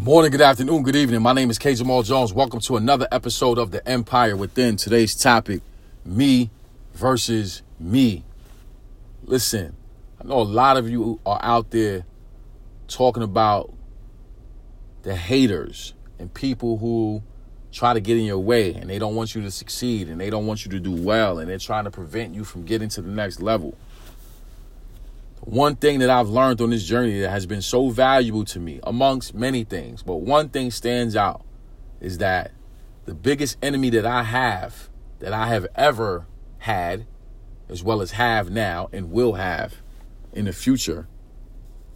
Good morning, good afternoon, good evening. My name is K. Jamal Jones. Welcome to another episode of The Empire Within. Today's topic me versus me. Listen, I know a lot of you are out there talking about the haters and people who try to get in your way and they don't want you to succeed and they don't want you to do well and they're trying to prevent you from getting to the next level. One thing that I've learned on this journey that has been so valuable to me, amongst many things, but one thing stands out is that the biggest enemy that I have, that I have ever had, as well as have now and will have in the future,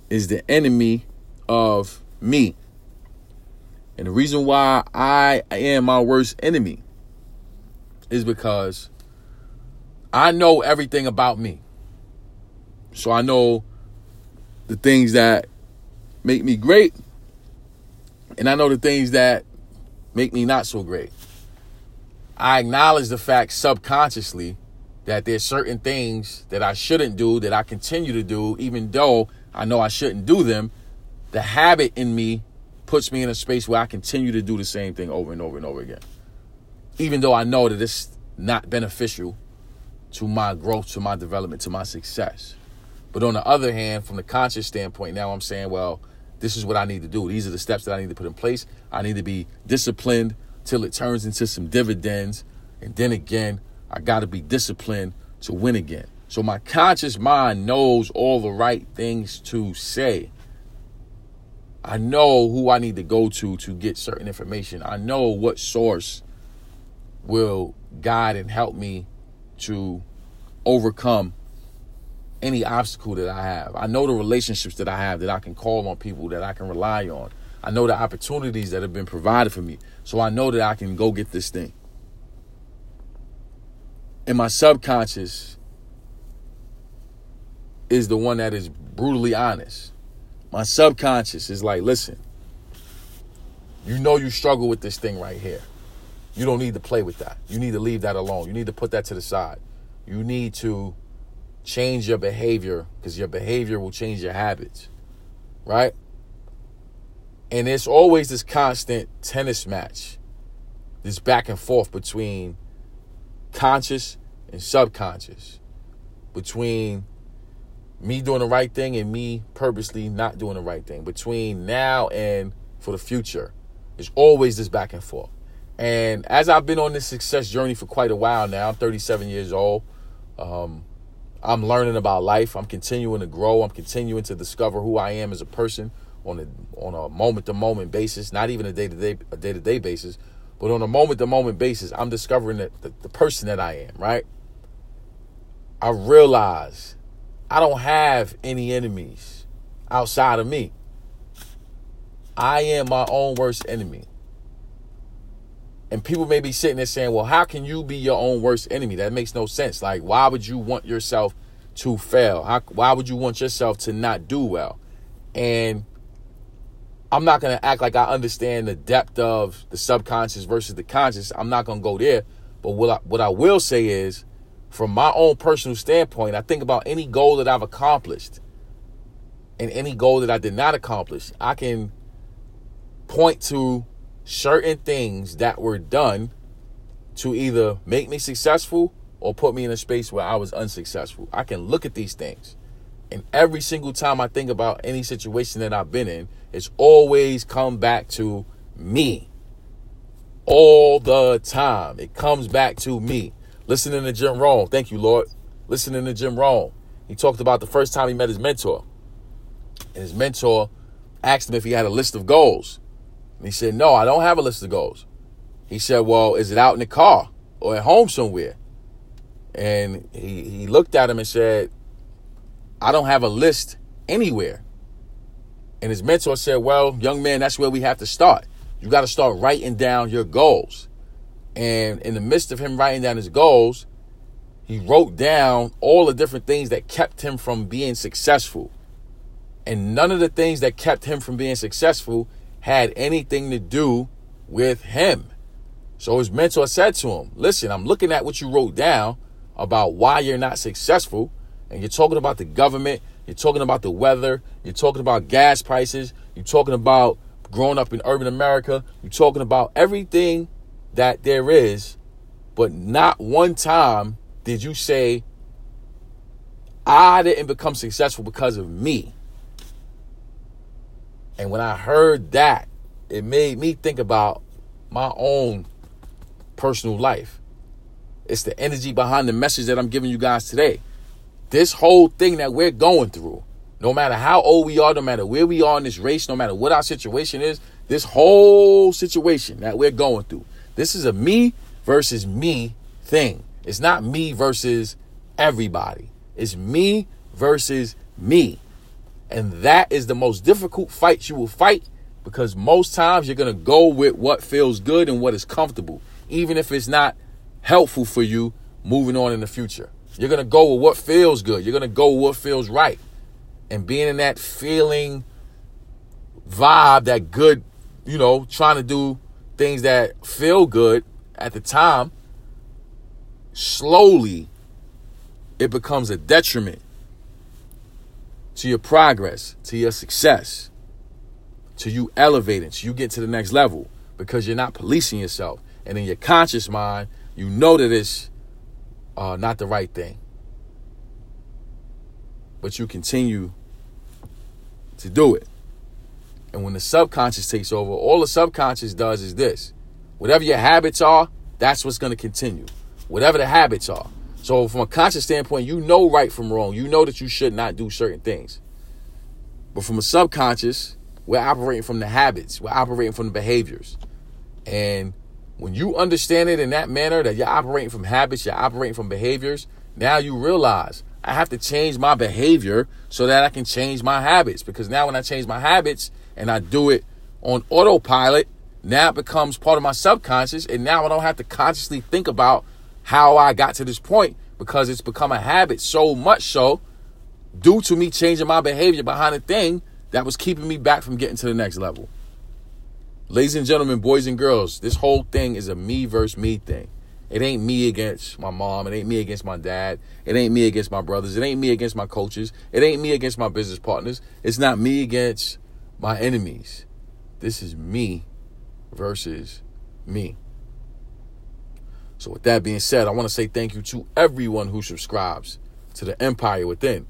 is the enemy of me. And the reason why I am my worst enemy is because I know everything about me. So I know the things that make me great, and I know the things that make me not so great. I acknowledge the fact subconsciously that there's certain things that I shouldn't do that I continue to do, even though I know I shouldn't do them. The habit in me puts me in a space where I continue to do the same thing over and over and over again. Even though I know that it's not beneficial to my growth, to my development, to my success. But on the other hand, from the conscious standpoint, now I'm saying, well, this is what I need to do. These are the steps that I need to put in place. I need to be disciplined till it turns into some dividends. And then again, I got to be disciplined to win again. So my conscious mind knows all the right things to say. I know who I need to go to to get certain information. I know what source will guide and help me to overcome any obstacle that I have. I know the relationships that I have that I can call on people that I can rely on. I know the opportunities that have been provided for me. So I know that I can go get this thing. And my subconscious is the one that is brutally honest. My subconscious is like, listen, you know you struggle with this thing right here. You don't need to play with that. You need to leave that alone. You need to put that to the side. You need to change your behavior because your behavior will change your habits, right? And it's always this constant tennis match, this back and forth between conscious and subconscious, between me doing the right thing and me purposely not doing the right thing, between now and for the future. It's always this back and forth. And as I've been on this success journey for quite a while now, I'm 37 years old. Um, I'm learning about life. I'm continuing to grow. I'm continuing to discover who I am as a person on a on a moment to moment basis, not even a day to day a day to day basis, but on a moment to moment basis. I'm discovering that the, the person that I am. Right. I realize I don't have any enemies outside of me. I am my own worst enemy. And people may be sitting there saying, well, how can you be your own worst enemy? That makes no sense. Like, why would you want yourself to fail? How, why would you want yourself to not do well? And I'm not going to act like I understand the depth of the subconscious versus the conscious. I'm not going to go there. But what I, what I will say is, from my own personal standpoint, I think about any goal that I've accomplished and any goal that I did not accomplish. I can point to certain things that were done to either make me successful or put me in a space where I was unsuccessful. I can look at these things. And every single time I think about any situation that I've been in, it's always come back to me. All the time. It comes back to me. Listening to Jim Rohn. Thank you, Lord. Listening to Jim Rohn. He talked about the first time he met his mentor. And his mentor asked him if he had a list of goals. And he said, No, I don't have a list of goals. He said, Well, is it out in the car or at home somewhere? And he, he looked at him and said, I don't have a list anywhere. And his mentor said, Well, young man, that's where we have to start. You got to start writing down your goals. And in the midst of him writing down his goals, he wrote down all the different things that kept him from being successful. And none of the things that kept him from being successful had anything to do with him. So his mentor said to him, Listen, I'm looking at what you wrote down about why you're not successful. And you're talking about the government, you're talking about the weather, you're talking about gas prices, you're talking about growing up in urban America. You're talking about everything that there is, but not one time did you say, I didn't become successful because of me. And when I heard that, it made me think about my own personal life. It's the energy behind the message that I'm giving you guys today. This whole thing that we're going through, no matter how old we are, no matter where we are in this race, no matter what our situation is, this whole situation that we're going through, this is a me versus me thing. It's not me versus everybody. It's me versus me. And that is the most difficult fight you will fight because most times you're going to go with what feels good and what is comfortable, even if it's not helpful for you moving on in the future. You're going to go with what feels good. You're going to go with what feels right. And being in that feeling vibe, that good, you know, trying to do things that feel good at the time, slowly it becomes a detriment to your progress, to your success, to you elevating, to you get to the next level because you're not policing yourself. And in your conscious mind, you know that it's uh, not the right thing. But you continue to do it. And when the subconscious takes over, all the subconscious does is this whatever your habits are, that's what's going to continue. Whatever the habits are. So, from a conscious standpoint, you know right from wrong. You know that you should not do certain things. But from a subconscious, we're operating from the habits, we're operating from the behaviors. And when you understand it in that manner, that you're operating from habits, you're operating from behaviors, now you realize I have to change my behavior so that I can change my habits. Because now, when I change my habits and I do it on autopilot, now it becomes part of my subconscious. And now I don't have to consciously think about how I got to this point because it's become a habit so much so due to me changing my behavior behind a thing that was keeping me back from getting to the next level. Ladies and gentlemen, boys and girls, this whole thing is a me versus me thing. It ain't me against my mom. It ain't me against my dad. It ain't me against my brothers. It ain't me against my coaches. It ain't me against my business partners. It's not me against my enemies. This is me versus me. So, with that being said, I want to say thank you to everyone who subscribes to the Empire Within.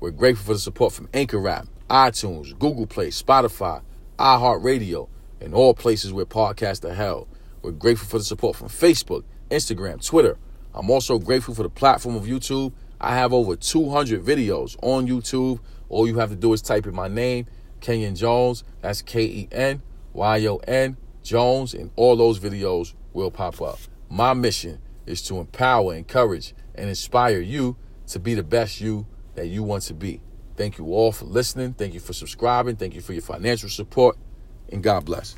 We're grateful for the support from Anchor Rap, iTunes, Google Play, Spotify, iHeartRadio, and all places where podcasts are held. We're grateful for the support from Facebook, Instagram, Twitter. I'm also grateful for the platform of YouTube. I have over 200 videos on YouTube. All you have to do is type in my name, Kenyon Jones. That's K E N Y O N Jones, and all those videos will pop up. My mission is to empower, encourage, and inspire you to be the best you that you want to be. Thank you all for listening. Thank you for subscribing. Thank you for your financial support. And God bless.